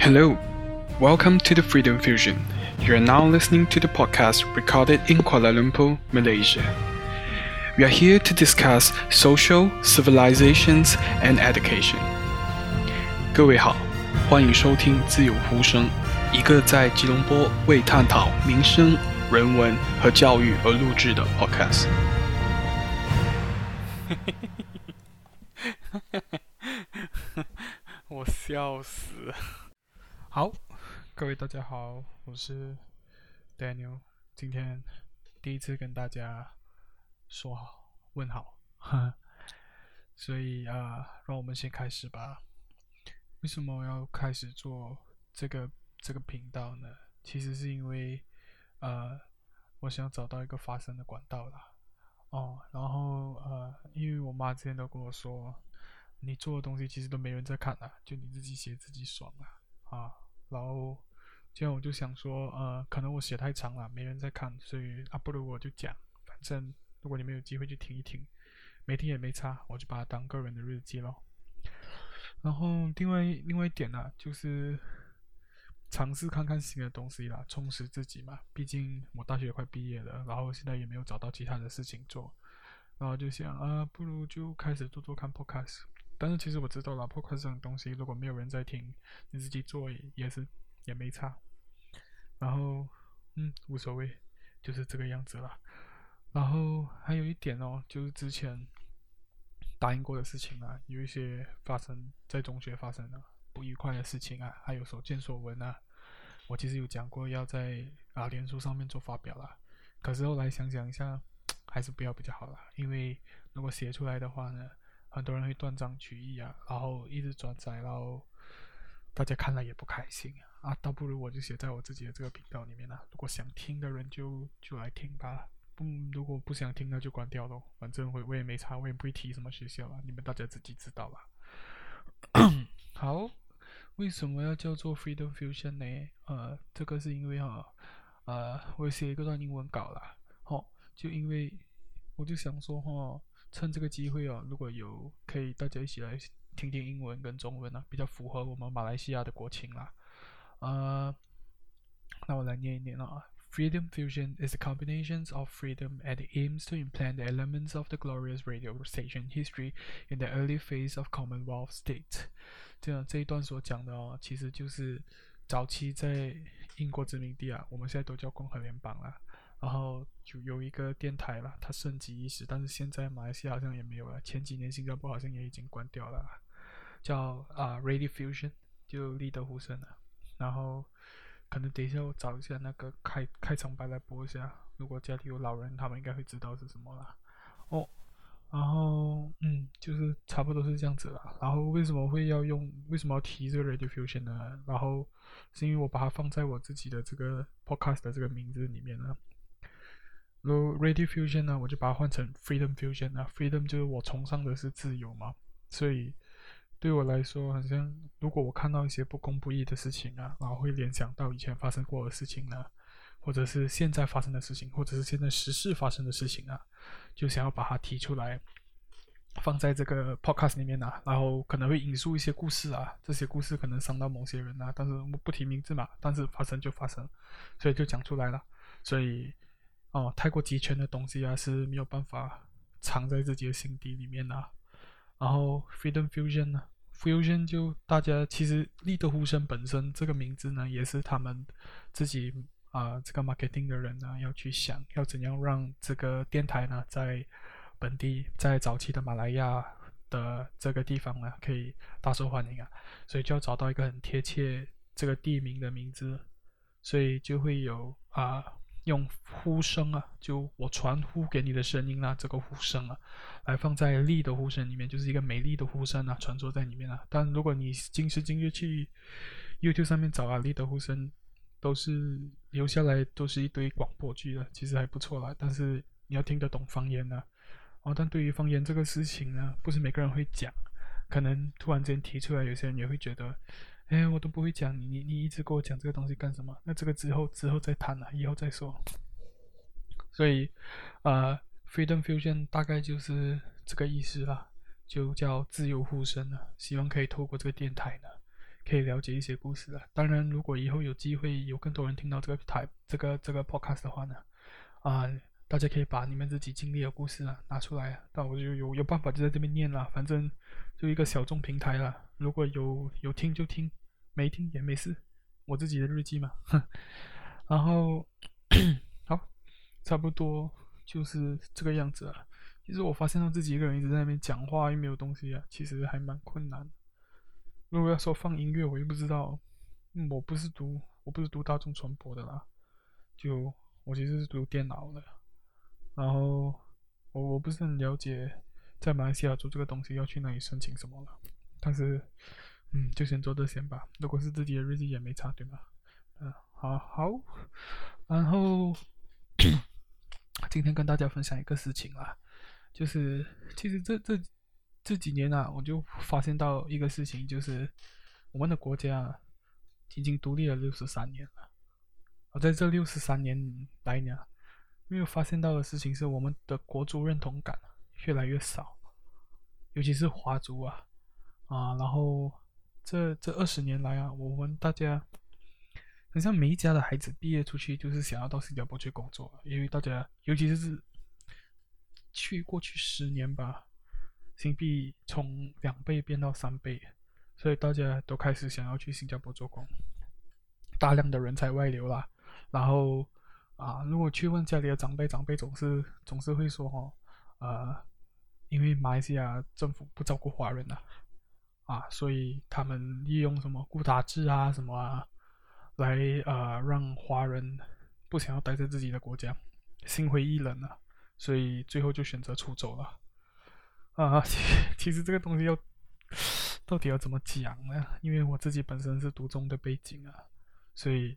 Hello, welcome to the Freedom Fusion. You are now listening to the podcast recorded in Kuala Lumpur, Malaysia. We are here to discuss social, civilizations, and education. 各位好，欢迎收听自由呼声，一个在吉隆坡为探讨民生、人文和教育而录制的 podcast。我笑死了。 好，各位大家好，我是 Daniel，今天第一次跟大家说好问好，哈，所以啊、让我们先开始吧。为什么我要开始做这个这个频道呢？其实是因为呃，我想找到一个发声的管道啦。哦，然后呃，因为我妈之前都跟我说，你做的东西其实都没人在看啊，就你自己写自己爽啊。啊，然后这样我就想说，呃，可能我写太长了，没人在看，所以啊，不如我就讲，反正如果你们有机会去听一听，没听也没差，我就把它当个人的日记咯。然后另外另外一点呢、就是尝试看看新的东西啦，充实自己嘛。毕竟我大学快毕业了，然后现在也没有找到其他的事情做，然后就想啊，不如就开始做做看 podcast。但是其实我知道了，podcast 这种东西，如果没有人在听，你自己做也是也没差。然后，嗯，无所谓，就是这个样子了。然后还有一点哦，就是之前答应过的事情啊，有一些发生在中学发生的不愉快的事情啊，还有所见所闻啊，我其实有讲过要在啊脸书上面做发表啦。可是后来想想一下，还是不要比较好啦，因为如果写出来的话呢，很多人会断章取义啊，然后一直转载，然后大家看了也不开心啊，倒不如我就写在我自己的这个频道里面了。如果想听的人就就来听吧，不，如果不想听那就关掉喽。反正我我也没差，我也不会提什么学校啊，你们大家自己知道吧。好，为什么要叫做 Freedom Fusion 呢？呃，这个是因为哈，呃，我写一个段英文稿啦，哦，就因为我就想说哈。趁这个机会哦，如果有可以大家一起来听听英文跟中文啊，比较符合我们马来西亚的国情啦。呃，那我来念一念啊。Freedom Fusion is a combination of freedom and aims to implant the elements of the glorious radio station history in the early phase of Commonwealth state。这样这一段所讲的哦，其实就是早期在英国殖民地啊，我们现在都叫共和联邦啦。然后就有一个电台了，它盛极一时，但是现在马来西亚好像也没有了。前几年新加坡好像也已经关掉了，叫啊、Radio Fusion，就立德呼声了。然后可能等一下我找一下那个开开场白来播一下，如果家里有老人，他们应该会知道是什么了。哦，然后嗯，就是差不多是这样子了。然后为什么会要用？为什么要提这个 Radio Fusion 呢？然后是因为我把它放在我自己的这个 Podcast 的这个名字里面了。如 Radio Fusion 呢，我就把它换成 Freedom Fusion 啊。Freedom 就是我崇尚的是自由嘛，所以对我来说，好像如果我看到一些不公不义的事情啊，然后会联想到以前发生过的事情呢，或者是现在发生的事情，或者是现在时事发生的事情啊，就想要把它提出来，放在这个 Podcast 里面啊，然后可能会引述一些故事啊，这些故事可能伤到某些人啊，但是不提名字嘛，但是发生就发生，所以就讲出来了，所以。哦，太过极权的东西啊是没有办法藏在自己的心底里面的。然后 Freedom Fusion 呢，Fusion 就大家其实立德呼声本身这个名字呢，也是他们自己啊、呃、这个 marketing 的人呢要去想要怎样让这个电台呢在本地在早期的马来亚的这个地方呢可以大受欢迎啊，所以就要找到一个很贴切这个地名的名字，所以就会有啊。用呼声啊，就我传呼给你的声音啊，这个呼声啊，来放在立的呼声里面，就是一个美丽的呼声啊，传说在里面啊。但如果你今时今日去 YouTube 上面找啊，立的呼声都是留下来都是一堆广播剧的，其实还不错啦。但是你要听得懂方言呢，哦，但对于方言这个事情呢，不是每个人会讲，可能突然间提出来，有些人也会觉得。哎，我都不会讲你，你你一直跟我讲这个东西干什么？那这个之后之后再谈了，以后再说。所以，呃，Freedom Fusion 大概就是这个意思啦，就叫自由呼声了。希望可以透过这个电台呢，可以了解一些故事了。当然，如果以后有机会有更多人听到这个台这个这个 podcast 的话呢，啊、大家可以把你们自己经历的故事啊拿出来，那我就有有办法就在这边念了。反正就一个小众平台了，如果有有听就听，没听也没事，我自己的日记嘛。哼，然后好，差不多就是这个样子了。其实我发现到自己一个人一直在那边讲话又没有东西啊，其实还蛮困难。如果要说放音乐，我又不知道，嗯，我不是读我不是读大众传播的啦，就我其实是读电脑的，然后我我不是很了解在马来西亚做这个东西要去哪里申请什么了，但是嗯，就先做这些吧。如果是自己的日记也没差，对吗？嗯，好好，然后今天跟大家分享一个事情啊。就是，其实这这这几年啊，我就发现到一个事情，就是我们的国家已经独立了六十三年了。我在这六十三年来呢，没有发现到的事情是，我们的国族认同感越来越少，尤其是华族啊啊。然后这这二十年来啊，我们大家好像每一家的孩子毕业出去，就是想要到新加坡去工作，因为大家尤其是。去过去十年吧，新币从两倍变到三倍，所以大家都开始想要去新加坡做工，大量的人才外流啦。然后啊，如果去问家里的长辈，长辈总是总是会说哦，呃，因为马来西亚政府不照顾华人呐，啊所以他们利用什么固打制啊什么啊，来呃让华人不想要待在自己的国家，心灰意冷啊。所以最后就选择出走了，啊，其实这个东西要到底要怎么讲呢？因为我自己本身是独中的背景啊，所以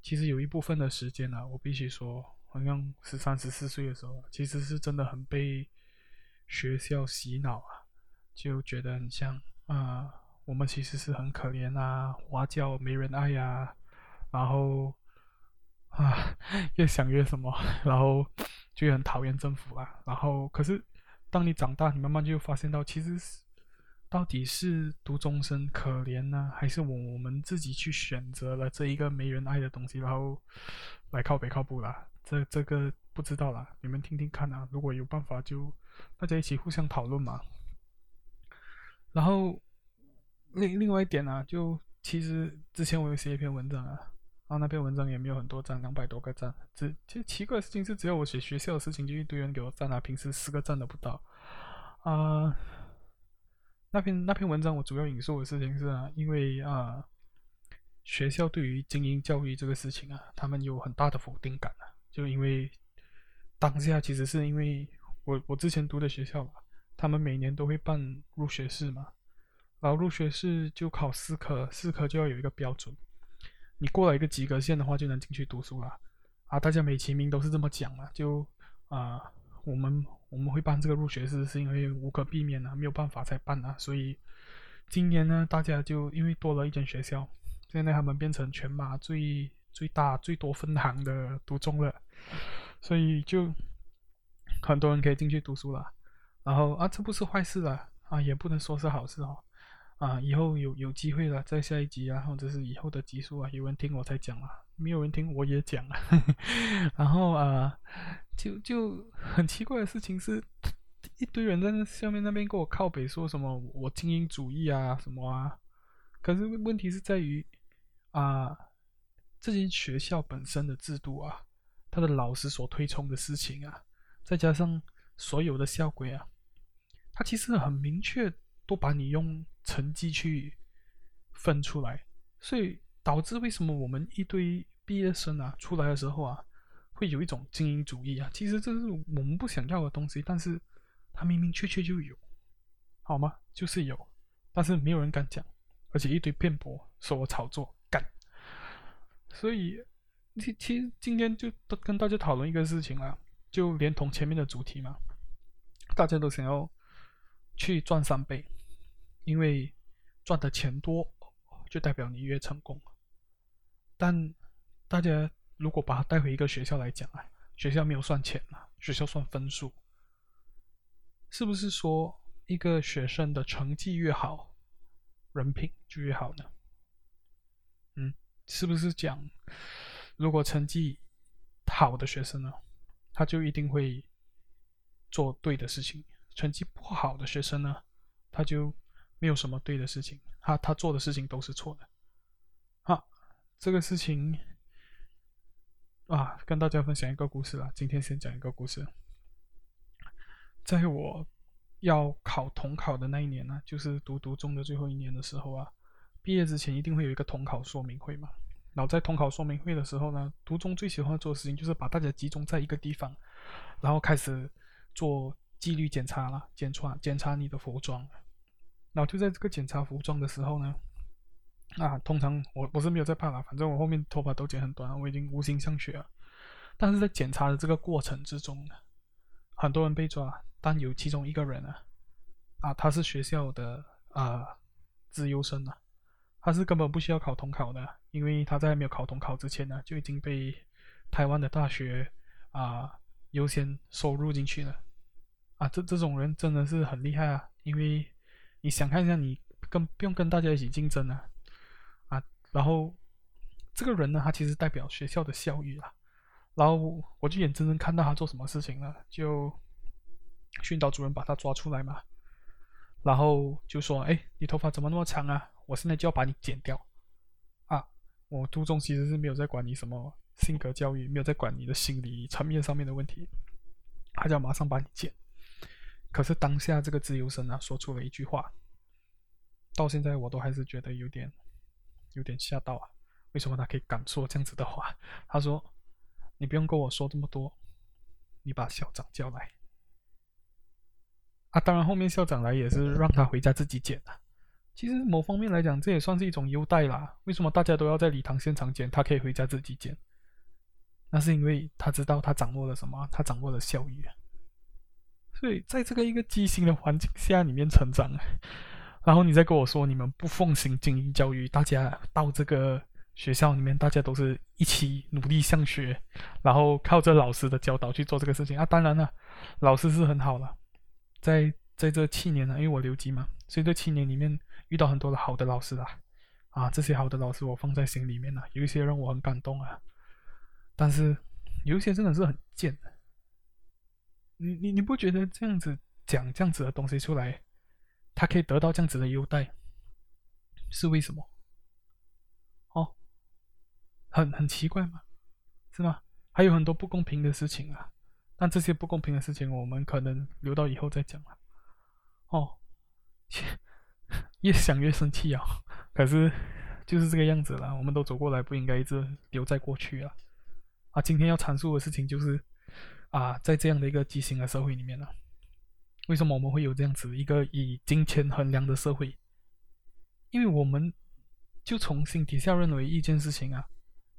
其实有一部分的时间呢、啊，我必须说，好像十三、十四岁的时候，其实是真的很被学校洗脑啊，就觉得很像啊，我们其实是很可怜啊，华教没人爱呀、啊，然后啊，越想越什么，然后。就很讨厌政府啦，然后可是当你长大，你慢慢就发现到，其实是到底是独中生可怜呢，还是我我们自己去选择了这一个没人爱的东西，然后来靠北靠北啦？这这个不知道啦，你们听听看啊，如果有办法就大家一起互相讨论嘛。然后另另外一点啊，就其实之前我有写一篇文章啊。然后那篇文章也没有很多赞，两百多个赞。只其实奇怪的事情是，只要我写学校的事情，就一堆人给我赞啊。平时十个赞都不到。啊、那篇那篇文章我主要引述的事情是啊，因为啊、学校对于精英教育这个事情啊，他们有很大的否定感啊。就因为当下其实是因为我我之前读的学校嘛，他们每年都会办入学试嘛，然后入学试就考四科，四科就要有一个标准。你过了一个及格线的话，就能进去读书了，啊！大家美其名都是这么讲嘛，就啊、我们我们会办这个入学试，是因为无可避免啊，没有办法才办啊。所以今年呢，大家就因为多了一间学校，现在他们变成全马最最大最多分行的独中了，所以就很多人可以进去读书了。然后啊，这不是坏事了啊，也不能说是好事哦。啊，以后有有机会了，在下一集啊，或者是以后的集数啊，有人听我才讲啊，没有人听我也讲啊。然后啊，就就很奇怪的事情是，一堆人在那下面那边跟我靠北，说什么我精英主义啊什么啊。可是问题是在于啊，这些学校本身的制度啊，他的老师所推崇的事情啊，再加上所有的校规啊，他其实很明确。都把你用成绩去分出来，所以导致为什么我们一堆毕业生啊出来的时候啊，会有一种精英主义啊？其实这是我们不想要的东西，但是他明明确确就有，好吗？就是有，但是没有人敢讲，而且一堆辩驳说我炒作干，所以其其实今天就跟大家讨论一个事情啊，就连同前面的主题嘛，大家都想要去赚三倍。因为赚的钱多，就代表你越成功。但大家如果把它带回一个学校来讲啊，学校没有算钱啊，学校算分数。是不是说一个学生的成绩越好，人品就越好呢？嗯，是不是讲如果成绩好的学生呢，他就一定会做对的事情？成绩不好的学生呢，他就没有什么对的事情，他他做的事情都是错的。好，这个事情啊，跟大家分享一个故事啦。今天先讲一个故事，在我要考统考的那一年呢，就是读读中的最后一年的时候啊，毕业之前一定会有一个统考说明会嘛。然后在统考说明会的时候呢，读中最喜欢做的事情就是把大家集中在一个地方，然后开始做纪律检查了，检查检查你的服装。然后就在这个检查服装的时候呢。啊，通常我我是没有在怕啦，反正我后面头发都剪很短，我已经无心上学了。但是在检查的这个过程之中呢，很多人被抓，但有其中一个人啊，啊，他是学校的啊资优生啊，他是根本不需要考统考的，因为他在没有考统考之前呢，就已经被台湾的大学啊优先收入进去了。啊，这这种人真的是很厉害啊，因为你想看一下，你跟不用跟大家一起竞争啊。然后，这个人呢，他其实代表学校的校誉啊。然后我就眼睁睁看到他做什么事情了，就训导主任把他抓出来嘛，然后就说：“哎，你头发怎么那么长啊？我现在就要把你剪掉。”啊，我初中其实是没有在管你什么性格教育，没有在管你的心理层面上面的问题，他就要马上把你剪。可是当下这个自由生啊，说出了一句话，到现在我都还是觉得有点。有点吓到啊！为什么他可以敢说这样子的话？他说：“你不用跟我说这么多，你把校长叫来。”啊，当然后面校长来也是让他回家自己剪的。其实某方面来讲，这也算是一种优待啦。为什么大家都要在礼堂现场剪，他可以回家自己剪？那是因为他知道他掌握了什么，他掌握了教育。所以在这个一个畸形的环境下里面成长。然后你再跟我说，你们不奉行精英教育，大家到这个学校里面，大家都是一起努力向学，然后靠着老师的教导去做这个事情啊。当然了，老师是很好了，在在这七年呢，因为我留级嘛，所以这七年里面遇到很多的好的老师啊，啊，这些好的老师我放在心里面了，有一些让我很感动啊，但是有一些真的是很贱，你你你不觉得这样子讲这样子的东西出来？他可以得到这样子的优待，是为什么？哦，很很奇怪吗？是吗？还有很多不公平的事情啊，但这些不公平的事情，我们可能留到以后再讲了。哦，越想越生气啊！可是就是这个样子了，我们都走过来，不应该一直留在过去啊！啊，今天要阐述的事情就是啊，在这样的一个畸形的社会里面呢。为什么我们会有这样子一个以金钱衡量的社会？因为我们就从心底下认为一件事情啊，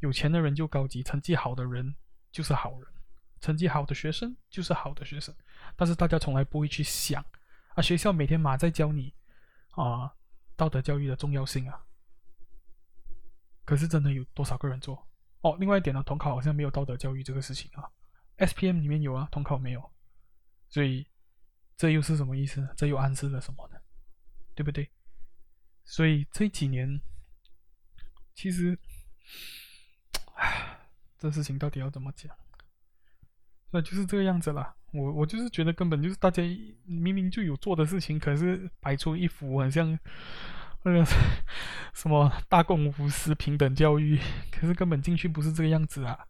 有钱的人就高级，成绩好的人就是好人，成绩好的学生就是好的学生。但是大家从来不会去想啊，学校每天马在教你啊道德教育的重要性啊，可是真的有多少个人做？哦，另外一点呢，统考好像没有道德教育这个事情啊，SPM 里面有啊，统考没有，所以。这又是什么意思呢？这又暗示了什么呢？对不对？所以这几年，其实，唉，这事情到底要怎么讲？那就是这个样子了。我我就是觉得根本就是大家明明就有做的事情，可是摆出一副很像那个什么大公无私、平等教育，可是根本进去不是这个样子啊！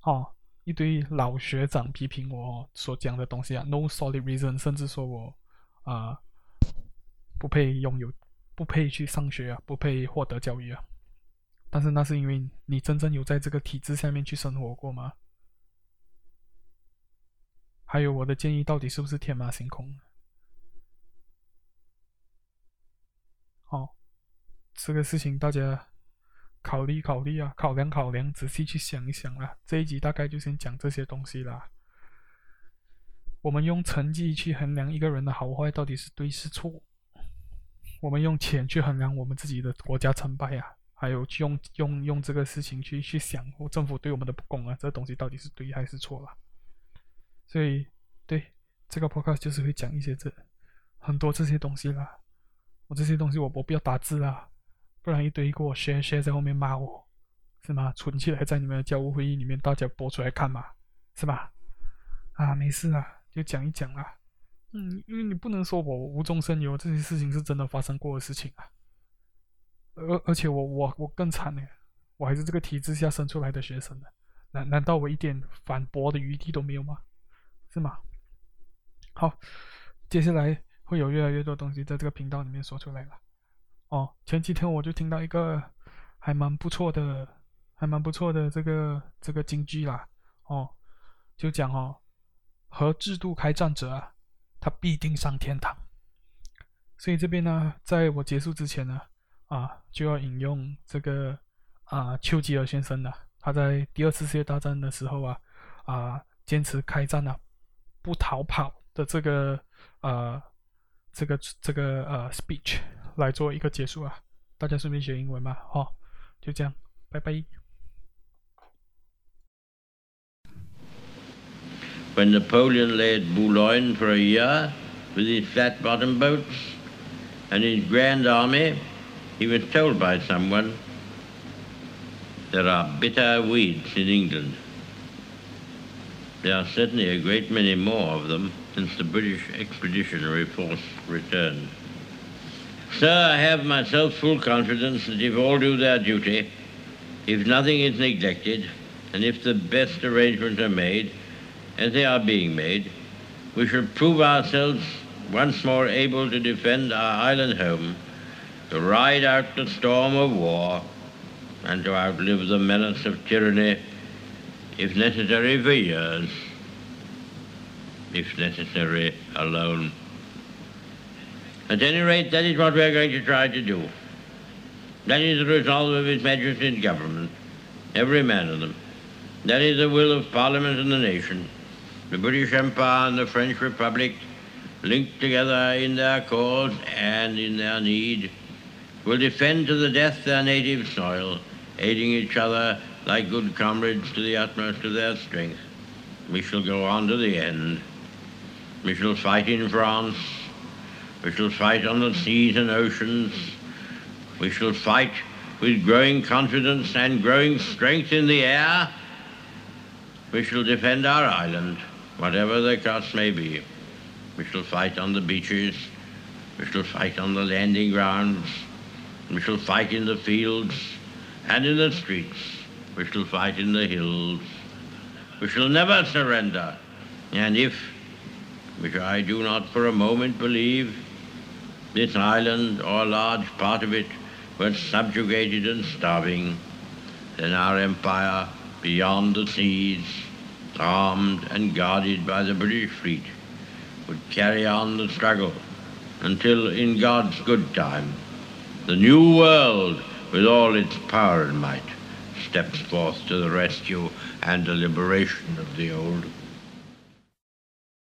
哦。一堆老学长批评我所讲的东西啊，no solid reason，甚至说我啊、不配拥有，不配去上学啊，不配获得教育啊。但是那是因为你真正有在这个体制下面去生活过吗？还有我的建议到底是不是天马行空？好、哦，这个事情大家。考虑考虑啊，考量考量，仔细去想一想啦。这一集大概就先讲这些东西啦。我们用成绩去衡量一个人的好坏，到底是对是错？我们用钱去衡量我们自己的国家成败啊，还有去用用用这个事情去去想政府对我们的不公啊，这东西到底是对还是错啦？所以，对这个 podcast 就是会讲一些这很多这些东西啦。我这些东西我我不要打字啦。不然一堆给我削削在后面骂我，是吗？存起来在你们的教务会议里面，大家播出来看嘛，是吧？啊，没事啊，就讲一讲啦。嗯，因为你不能说我无中生有，这些事情是真的发生过的事情啊。而而且我我我更惨呢，我还是这个体制下生出来的学生呢。难难道我一点反驳的余地都没有吗？是吗？好，接下来会有越来越多东西在这个频道里面说出来了。哦，前几天我就听到一个还蛮不错的，还蛮不错的这个这个金句啦。哦，就讲哦，和制度开战者啊。他必定上天堂，所以这边呢，在我结束之前呢，啊，就要引用这个啊，丘吉尔先生的，他在第二次世界大战的时候啊，啊，坚持开战啊，不逃跑的这个呃，这个这个呃 speech 来做一个结束啊，大家顺便学英文嘛，好、哦，就这样，拜拜。when Napoleon lay at Boulogne for a year with his flat-bottom boats and his grand army, he was told by someone, there are bitter weeds in England. There are certainly a great many more of them since the British expeditionary force returned. Sir, I have myself full confidence that if all do their duty, if nothing is neglected, and if the best arrangements are made, as they are being made, we shall prove ourselves once more able to defend our island home, to ride out the storm of war, and to outlive the menace of tyranny, if necessary for years, if necessary alone. At any rate, that is what we are going to try to do. That is the resolve of His Majesty's government, every man of them. That is the will of Parliament and the nation the British Empire and the French Republic, linked together in their cause and in their need, will defend to the death their native soil, aiding each other like good comrades to the utmost of their strength. We shall go on to the end. We shall fight in France. We shall fight on the seas and oceans. We shall fight with growing confidence and growing strength in the air. We shall defend our island whatever the cost may be. We shall fight on the beaches. We shall fight on the landing grounds. We shall fight in the fields and in the streets. We shall fight in the hills. We shall never surrender. And if, which I do not for a moment believe, this island or a large part of it were subjugated and starving, then our empire beyond the seas armed and guarded by the British fleet, would carry on the struggle until, in God's good time, the new world, with all its power and might, steps forth to the rescue and the liberation of the old.